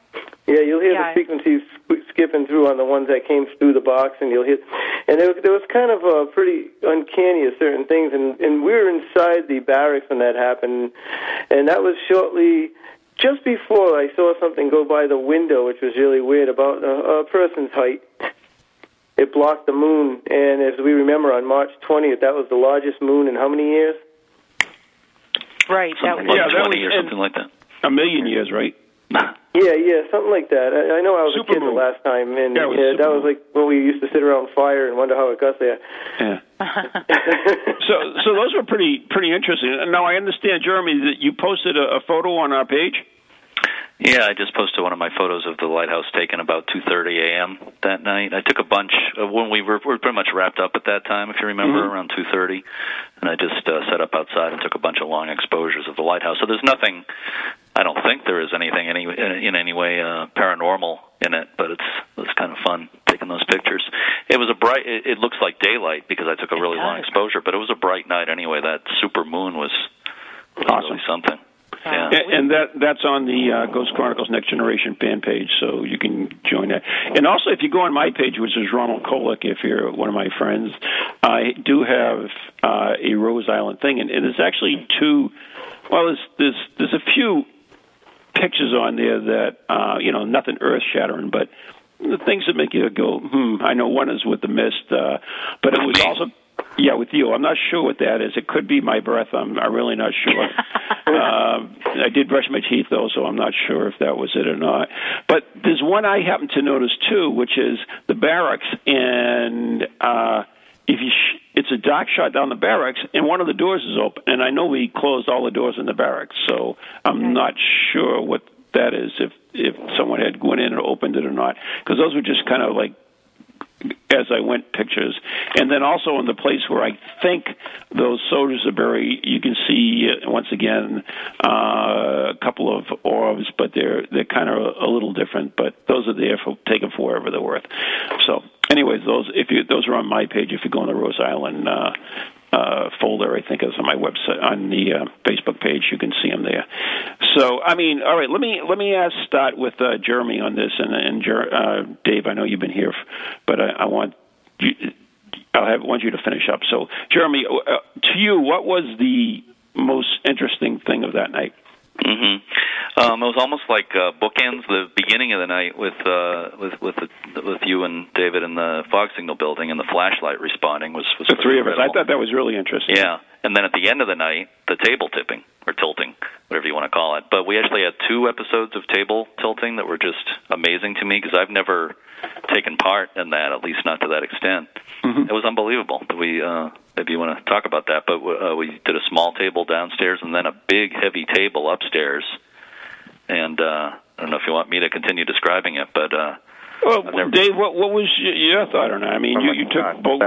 Yeah, you'll hear Yeah. the frequencies skipping through on the ones that came through the box, and you'll hear. And there, was- there was kind of uh, pretty uncanny of certain things, and and we were inside the barracks when that happened, and that was shortly. Just before I saw something go by the window, which was really weird, about a, a person's height. It blocked the moon, and as we remember, on March 20th, that was the largest moon in how many years? Right. That was, Yeah, that was- Twenty or something like that. A million years, right? Yeah, yeah, something like that. I, I know I was a kid the last time, and Yeah, was yeah, that was like when we used to sit around fire and wonder how it got there. Yeah. so, so those were pretty pretty interesting. And Now I understand, Jeremy, that you posted a, a photo on our page. Yeah, I just posted one of my photos of the lighthouse taken about 2:30 a.m. that night. I took a bunch of when we were, we were pretty much wrapped up at that time, if you remember, Mhm. around 2:30, and I just uh, set up outside and took a bunch of long exposures of the lighthouse. So there's nothing. I don't think there is anything any in, in any way uh, paranormal in it, but it's it's kind of fun taking those pictures. It was a bright. It, it looks like daylight because I took a really long exposure, but it was a bright night anyway. That super moon was, was really something. Yeah. And that that's on the uh, Ghost Chronicles Next Generation fan page, so you can join that. And also, if you go on my page, which is Ronald Kolek, if you're one of my friends, I do have uh, a Rose Island thing, and, and there's actually two. Well, there's there's there's a few pictures on there that uh, you know nothing earth shattering, but the things that make you go, hmm. I know one is with the mist, uh, but it was also. Yeah, with you. I'm not sure what that is. It could be my breath. I'm, I'm really not sure. uh, I did brush my teeth though, so I'm not sure if that was it or not. But there's one I happen to notice too, which is the barracks, and uh, if you sh- it's a dark shot down the barracks, and one of the doors is open. And I know we closed all the doors in the barracks, so I'm not sure what that is. If if someone had went in and opened it or not, because those were just kind of like as I went pictures, and then also in the place where I think those soldiers are buried, you can see uh, once again uh, a couple of orbs, but they're they're kind of a, little different. But those are there for taken for whatever they're worth. So, anyways, those if you those are on my page. If you go on the Rose Island. Uh, uh, folder, I think is on my website on the uh, Facebook page. You can see them there. So, I mean, all right. Let me let me ask, start with uh, Jeremy on this, and and Jer- uh, Dave. I know you've been here, but I, I want you, I'll want you to finish up. So, Jeremy, uh, to you, what was the most interesting thing of that night? Hmm Um, it was almost like uh, bookends. The beginning of the night with uh, with with the, with you and David in the fog signal building and the flashlight responding was was The three of us. I thought that was really interesting. Yeah, and then at the end of the night, the table tipping or tilting, whatever you want to call it. But we actually had two episodes of table tilting that were just amazing to me because I've never taken part in that, at least not to that extent. It was unbelievable. that We uh, maybe you want to talk about that, but uh, we did a small table downstairs and then a big heavy table upstairs. And uh, I don't know if you want me to continue describing it, but uh, Well, Dave, what what was your, your thought on it? I mean, Oh you, you took God. both.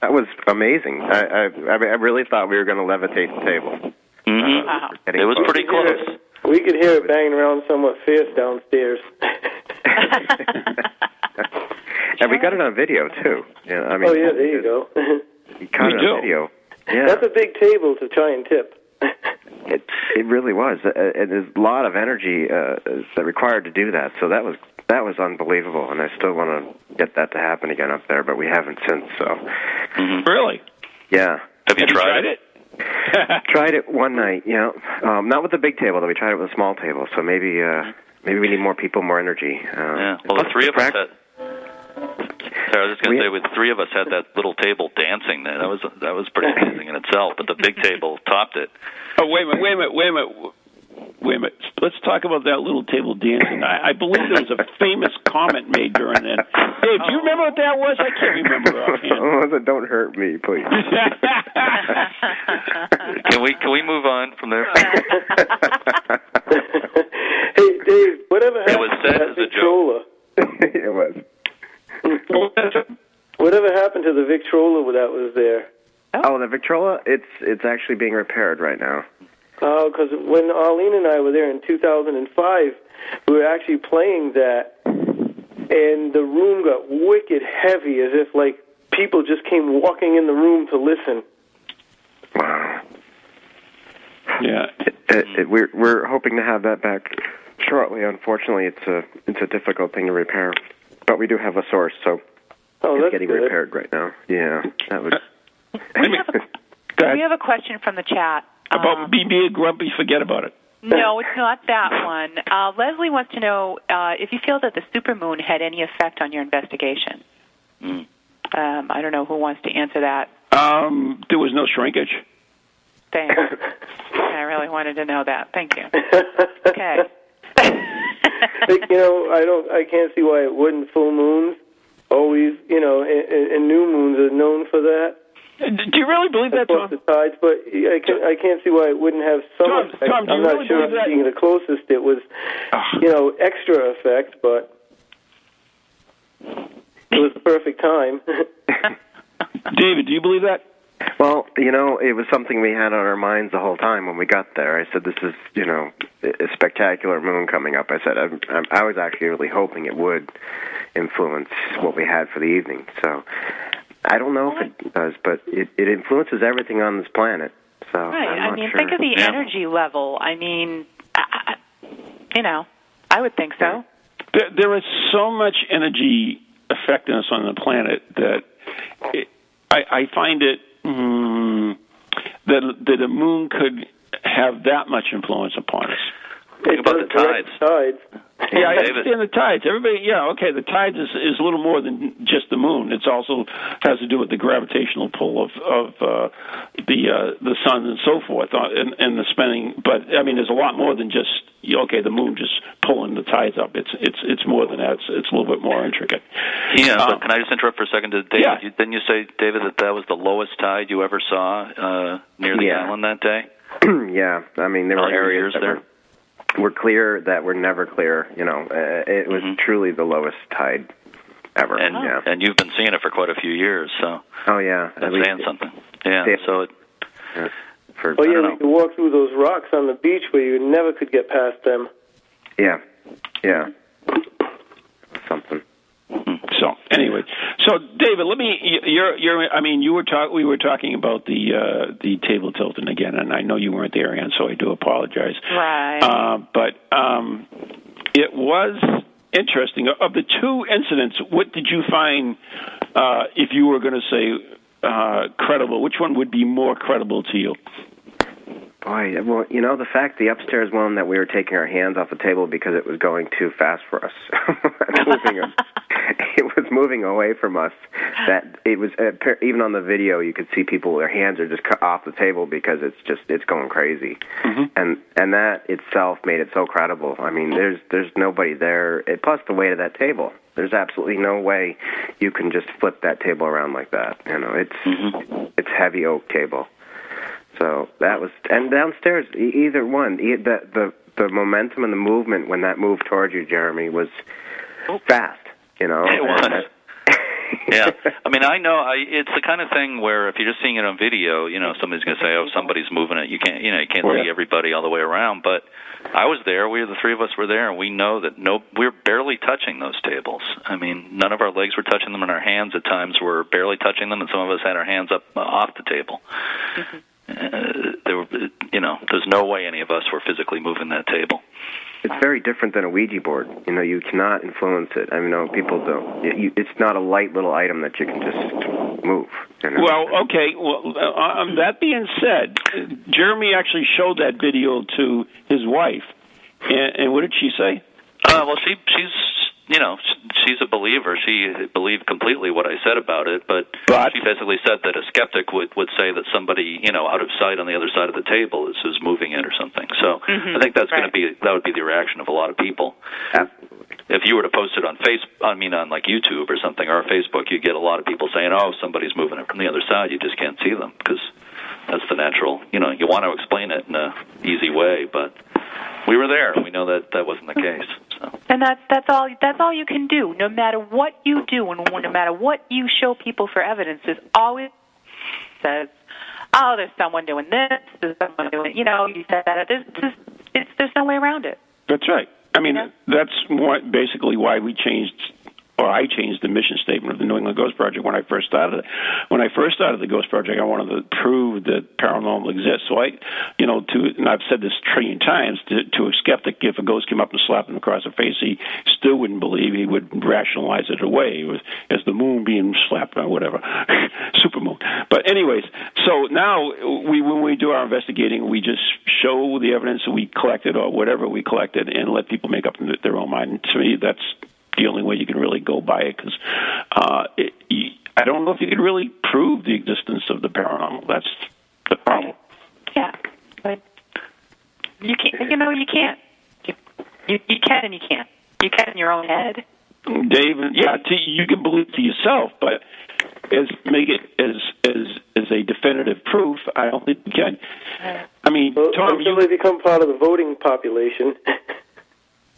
That was amazing. I I, I I really thought we were going to levitate the table. Mm-hmm. Getting it was close. pretty close. We could hear it banging around somewhat fierce downstairs. and we got it on video too. Yeah, I mean, oh yeah, there you go. we caught We it do. video. Yeah, That's a big table to try and tip. it it really was. Uh, and there's a lot of energy uh, that required to do that. So that was that was unbelievable. And I still want to get that to happen again up there, but we haven't since. So Really? yeah. Have you Have you tried tried it? it? tried it one night, you know, um, not with the big table though. We tried it with a small table. So maybe uh, maybe we need more people, more energy. Uh, Yeah. Well, the three of us had. Sorry, I was just going to say, with three of us had that little table dancing. There, that was that was pretty amazing in itself. But the big table topped it. Oh, wait a minute, wait a minute, wait a minute. Wait a minute. Let's talk about that little table dancing. I, I believe there was a famous comment made during that. Dave, do you remember what that was? I can't remember offhand. Don't hurt me, please. Can we can we move on from there? Hey Dave, whatever It was happened said to that as a Victrola? it was. Whatever happened to the Victrola that was there? Oh, the Victrola, it's it's actually being repaired right now. Oh, because when Arlene and I were there in 2005, we were actually playing that, and the room got wicked heavy, as if like people just came walking in the room to listen. Wow. Yeah. It, it, we're we're hoping to have that back shortly. Unfortunately, it's a it's a difficult thing to repair, but we do have a source, so Oh, it's getting good. repaired right now. Yeah, that was. We have a question from the chat. About Um, BB and Grumpy, forget about it. no, it's not that one. Uh, Leslie wants to know uh, if you feel that the supermoon had any effect on your investigation. Mm. Um, I don't know who wants to answer that. Um, there was no shrinkage. Thanks. I really wanted to know that. Thank you. Okay. Like, you know, I don't, I can't see why it wouldn't. Full moons, always, you know, and, and- new moons are known for that. Do you really believe that, Tom? The tides, but I can I can't see why it wouldn't have some Tom, effect. Tom, do I'm you not really sure. believe that? Being the closest, it was, ah. you know, extra effect, but it was the perfect time. David, do you believe that? Well, you know, it was something we had on our minds the whole time when we got there. I said, "This is, you know, a spectacular moon coming up." I said, I'm, I'm, "I was actually really hoping it would influence what we had for the evening." So, I don't know if it does, but it, it influences everything on this planet. So, Right. I'm I mean, sure. think of the energy level. I mean, I, I, you know, I would think so. There, there is so much energy affecting us on the planet that it, I, I find it mm, that that a moon could have that much influence upon us. Think about the tides. Tides. Yeah, I David. understand the tides. Everybody, yeah, okay. The tides is is a little more than just the moon. It's also has to do with the gravitational pull of of uh, the uh, the sun and so forth, uh, and, and the spinning. But I mean, there's a lot more than just okay, the moon just pulling the tides up. It's it's it's more than that. It's, it's a little bit more intricate. Yeah, Um, but can I just interrupt for a second? Did David, Yeah. you, didn't you say, David, that that was the lowest tide you ever saw uh, near the Yeah. island that day? yeah, I mean, there All were areas years that there? were, were clear that were never clear. You know, uh, it was truly the lowest tide ever. Mm-hmm. And yeah. and you've been seeing it for quite a few years, so Oh yeah, that's at least saying something. Yeah. Yeah. So it, for Oh I yeah, don't we know. could walk through those rocks on the beach where you never could get past them. yeah, yeah, something. So anyway, so David, let me. You're you're. I mean, you were talk. We were talking about the uh, the table tilting again, and I know you weren't there, and so I do apologize. Right. Uh, but um, it was interesting. Of the two incidents, what did you find? Uh, if you were going to say uh, credible, which one would be more credible to you? Boy, well, you know, the fact the upstairs one that we were taking our hands off the table because it was going too fast for us. moving, it was moving away from us. That it was uh, even on the video, you could see people their hands are just cut off the table because it's just it's going crazy. And and that itself made it so credible. I mean, there's there's nobody there. It, plus the weight of that table. There's absolutely no way you can just flip that table around like that. You know, it's it's heavy oak table. So that was, and downstairs, e- either one, e- the the the momentum and the movement when that moved towards you, Jeremy, was fast. You know, It was. And- yeah, I mean, I know I, it's the kind of thing where if you're just seeing it on video, you know, somebody's going to say, "Oh, somebody's moving it." You can't, you know, you can't Oh, see everybody all the way around. But I was there. We, the three of us, were there, and we know that no, we're barely touching those tables. I mean, none of our legs were touching them, and our hands at times were barely touching them, and some of us had our hands up uh, off the table. Uh, there were, you know, there's no way any of us were physically moving that table. it's very different than a Ouija board. You know, you cannot influence it. I mean, no, people don't. You, you- it's not a light little item that you can just move. You know? Well, okay. Well, uh, um, that being said, Jeremy actually showed that video to his wife, and, and what did she say? Uh, well, she she's you know she's a believer. She believed completely what I said about it, but, she basically said that a skeptic would would say that somebody you know out of sight on the other side of the table is is moving it or something. So Mhm. I think that's going to be that would be the reaction of a lot of people. If you were to post it on face, I mean on like YouTube or something or Facebook, you get a lot of people saying, "Oh, somebody's moving it from the other side." You just can't see them because that's the natural. You know, you want to explain it in a easy way, but we were there. We know that that wasn't the case. And that's that's all that's all you can do. No matter what you do, and no matter what you show people for evidence, is always says, "Oh, there's someone doing this. There's someone doing." You know, you said that. There's just, it's there's no way around it. That's right. I mean, that's what, basically why we changed or I changed the mission statement of the New England Ghost Project when I first started. it. When I first started the Ghost Project, I wanted to prove that paranormal exists. So I, you know, to and I've said this a trillion times to, to a skeptic, if a ghost came up and slapped him across the face, he still wouldn't believe. He would rationalize it away as the moon being slapped or whatever, supermoon. But anyways, so now we when we do our investigating, we just show the evidence we collected or whatever we collected, and let people make up their own mind. To me, that's the only way you can really go by it because uh, it, you, I don't know if you can really prove the existence of the paranormal. That's the problem. Yeah, but you can't. You know, you can't. You, you, you can and you can't. You can in your own head. Dave, yeah, to, you can believe to yourself, but as make it as as as a definitive proof, I don't think you can. I mean, Well, Tom, until they become part of the voting population.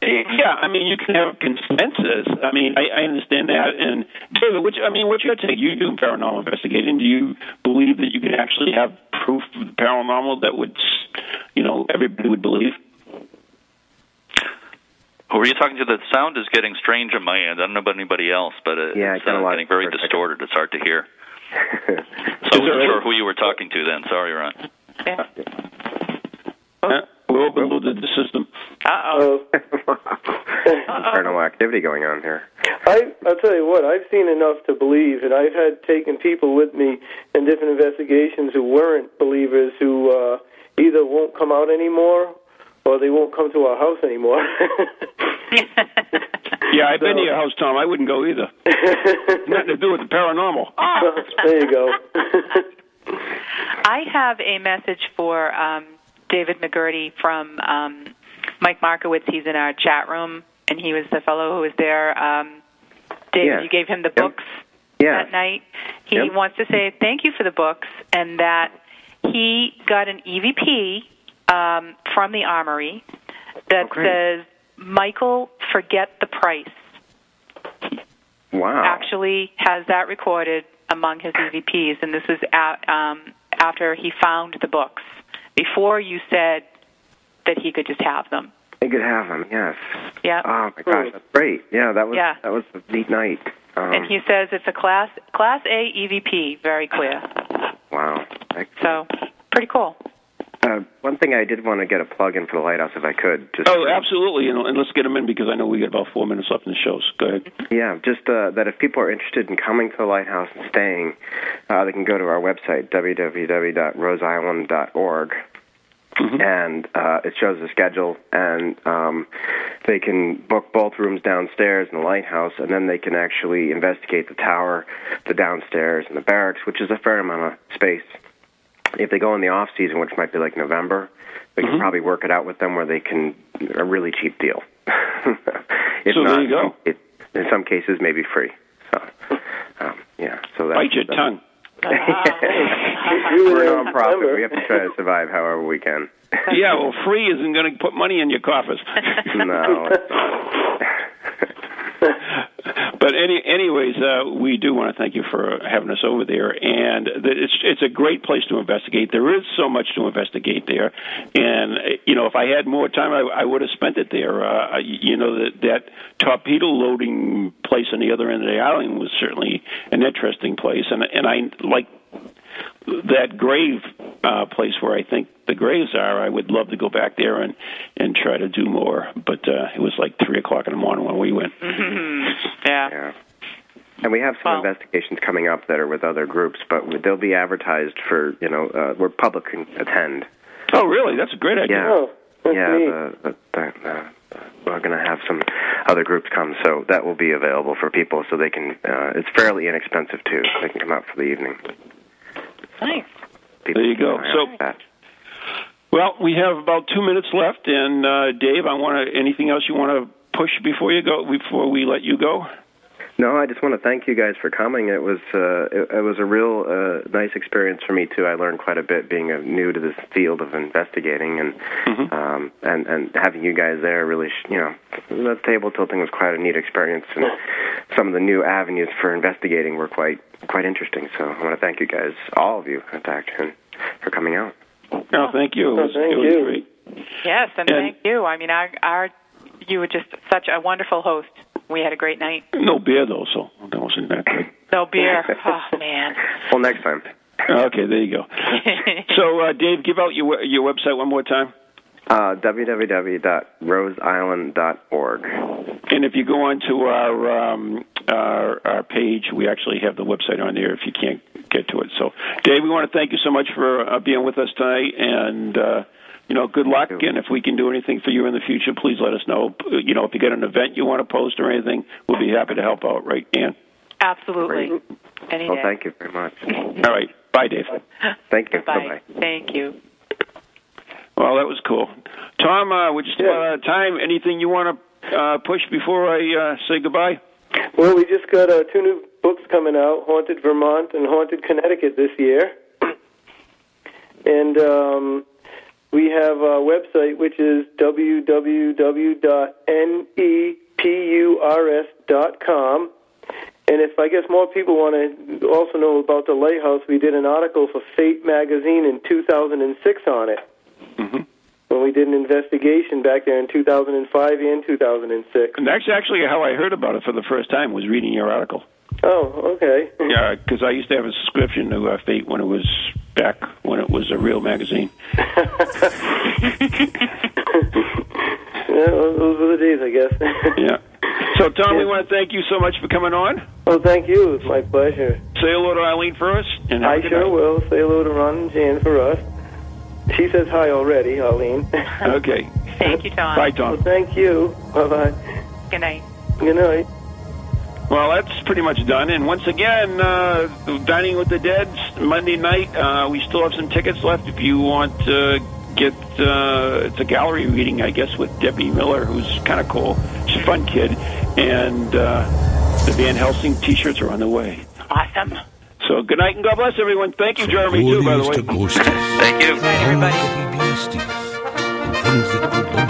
Yeah, I mean, you can have consensus. I mean, I, I understand that. And David, which I mean, what's your take? You do paranormal investigating. Do you believe that you can actually have proof of the paranormal that would, you know, everybody would believe? Who are you talking to? The sound is getting strange on my end. I don't know about anybody else, but it, Yeah, I it's uh, getting very perfect. distorted. It's hard to hear. so I wasn't sure who you were talking to then. Sorry, Ron. Uh, we're overloaded the system. Uh-oh. Paranormal activity going on here. I I'll tell you what, I've seen enough to believe, and I've had taken people with me in different investigations who weren't believers who uh, either won't come out anymore or they won't come to our house anymore. Yeah, I've been to your house, Tom. I wouldn't go either. Nothing to do with the paranormal. there you go. I have a message for um, David McCurdy from um, Mike Markowitz. He's in our chat room, and he was the fellow who was there. Um, David, Yeah. you gave him the books Yeah. that night. He Yep. wants to say thank you for the books and that he got an EVP um, from the Armory that says, Michael, forget the price. Wow. Actually has that recorded among his EVPs, and this is at, um, after he found the books. Before you said that he could just have them. He could have them, yes. Yeah. Oh my gosh, that's great. Yeah, that was Yeah. that was a neat night. Um, and he says it's a class class A EVP, very clear. wow. So pretty cool. Uh, one thing I did want to get a plug in for the lighthouse if I could. Just Oh, absolutely. And, and let's get them in because I know we got about four minutes left in the show. So go ahead. Yeah, just uh, that if people are interested in coming to the lighthouse and staying, uh, they can go to our website www.roseisland.org. And uh, it shows the schedule, and um, they can book both rooms downstairs in the lighthouse, and then they can actually investigate the tower, the downstairs, and the barracks, which is a fair amount of space. If they go in the off season, which might be like November, we can probably work it out with them where they can a really cheap deal. if So not, there you go. It, in some cases, maybe free. So, um, yeah. So that, Bite your that's- tongue. We're a nonprofit. We have to try to survive however we can. yeah, well, free isn't going to put money in your coffers. no. But any, anyways, uh, we do want to thank you for having us over there, and it's it's a great place to investigate. There is so much to investigate there, and you know, if I had more time, I, I would have spent it there. Uh, you know, that that torpedo loading place on the other end of the island was certainly an interesting place, and and I like that grave uh, place where I think the graves are. I would love to go back there and and try to do more, but uh, it was like three o'clock in the morning when we went. Yeah. Yeah. And we have some investigations coming up that are with other groups, but they'll be advertised for you know uh, where public can attend. Oh, really? That's a great idea. Yeah. yeah. The, the, the, the, we're going to have some other groups come, so that will be available for people, so they can. Uh, it's fairly inexpensive too. They can come out for the evening. Nice. People There you go. keep an eye So- that. Well, we have about two minutes left, and uh, Dave, I want to. Anything else you want to push before you go? Before we let you go? No, I just want to thank you guys for coming. It was uh, it, it was a real uh, nice experience for me too. I learned quite a bit being uh, new to this field of investigating, and um, and and having you guys there really, sh- you know, the table tilting was quite a neat experience, and some of the new avenues for investigating were quite quite interesting. So I want to thank you guys, all of you, in fact, and for coming out. No, thank you. It was, thank it was you. great. Yes, and, And- thank you. I mean, our, our you were just such a wonderful host. We had a great night. No beer though, so that wasn't that good. No beer. Oh man. Well, next time. Okay, there you go. So, uh, Dave, give out your your website one more time. Uh, www.roseisland.org. And if you go onto our, um, our our page, we actually have the website on there. If you can't get to it, so Dave, we want to thank you so much for uh, being with us tonight, and uh, you know, good luck. And if we can do anything for you in the future, please let us know. You know, if you get an event you want to post or anything, we'll be happy to help out. Right, Anne? Absolutely. Any Well, day. thank you very much. All right. Bye, Dave. Thank you. Bye. Thank you. Well, that was cool. Tom, uh, we're just about out of time. Anything you want to uh, push before I uh, say goodbye? Well, we just got uh, two new books coming out: Haunted Vermont and Haunted Connecticut this year, and um, we have a website which is www.nepurs.com. And if I guess more people want to also know about the lighthouse, we did an article for Fate magazine in 2006 on it. When we did an investigation back there in 2005 and 2006. And that's actually how I heard about it for the first time. Was reading your article. Oh, okay. Yeah, because I used to have a subscription to uh, Fate when it was back when it was a real magazine. Yeah, those were the days, I guess. Yeah. So, Tom, we want to thank you so much for coming on. Oh, thank you. It's my pleasure. Say hello to Arlene for us. And have a I sure night. will. Say hello to Ron and Jan for us. She says hi already, Arlene. Okay. Thank you, Tom. Bye, Tom. Well, thank you. Bye bye. Good night. Good night. Well, that's pretty much done. And once again, uh, Dining with the Dead, Monday night. Uh, we still have some tickets left if you want to get. Uh, it's a gallery reading, I guess, with Debbie Miller, who's kind of cool. She's a fun kid. And uh, the Van Helsing t shirts are on the way. Awesome. So good night and God bless everyone. Thank you, Jeremy, too, by the way. Thank you. Good night, everybody.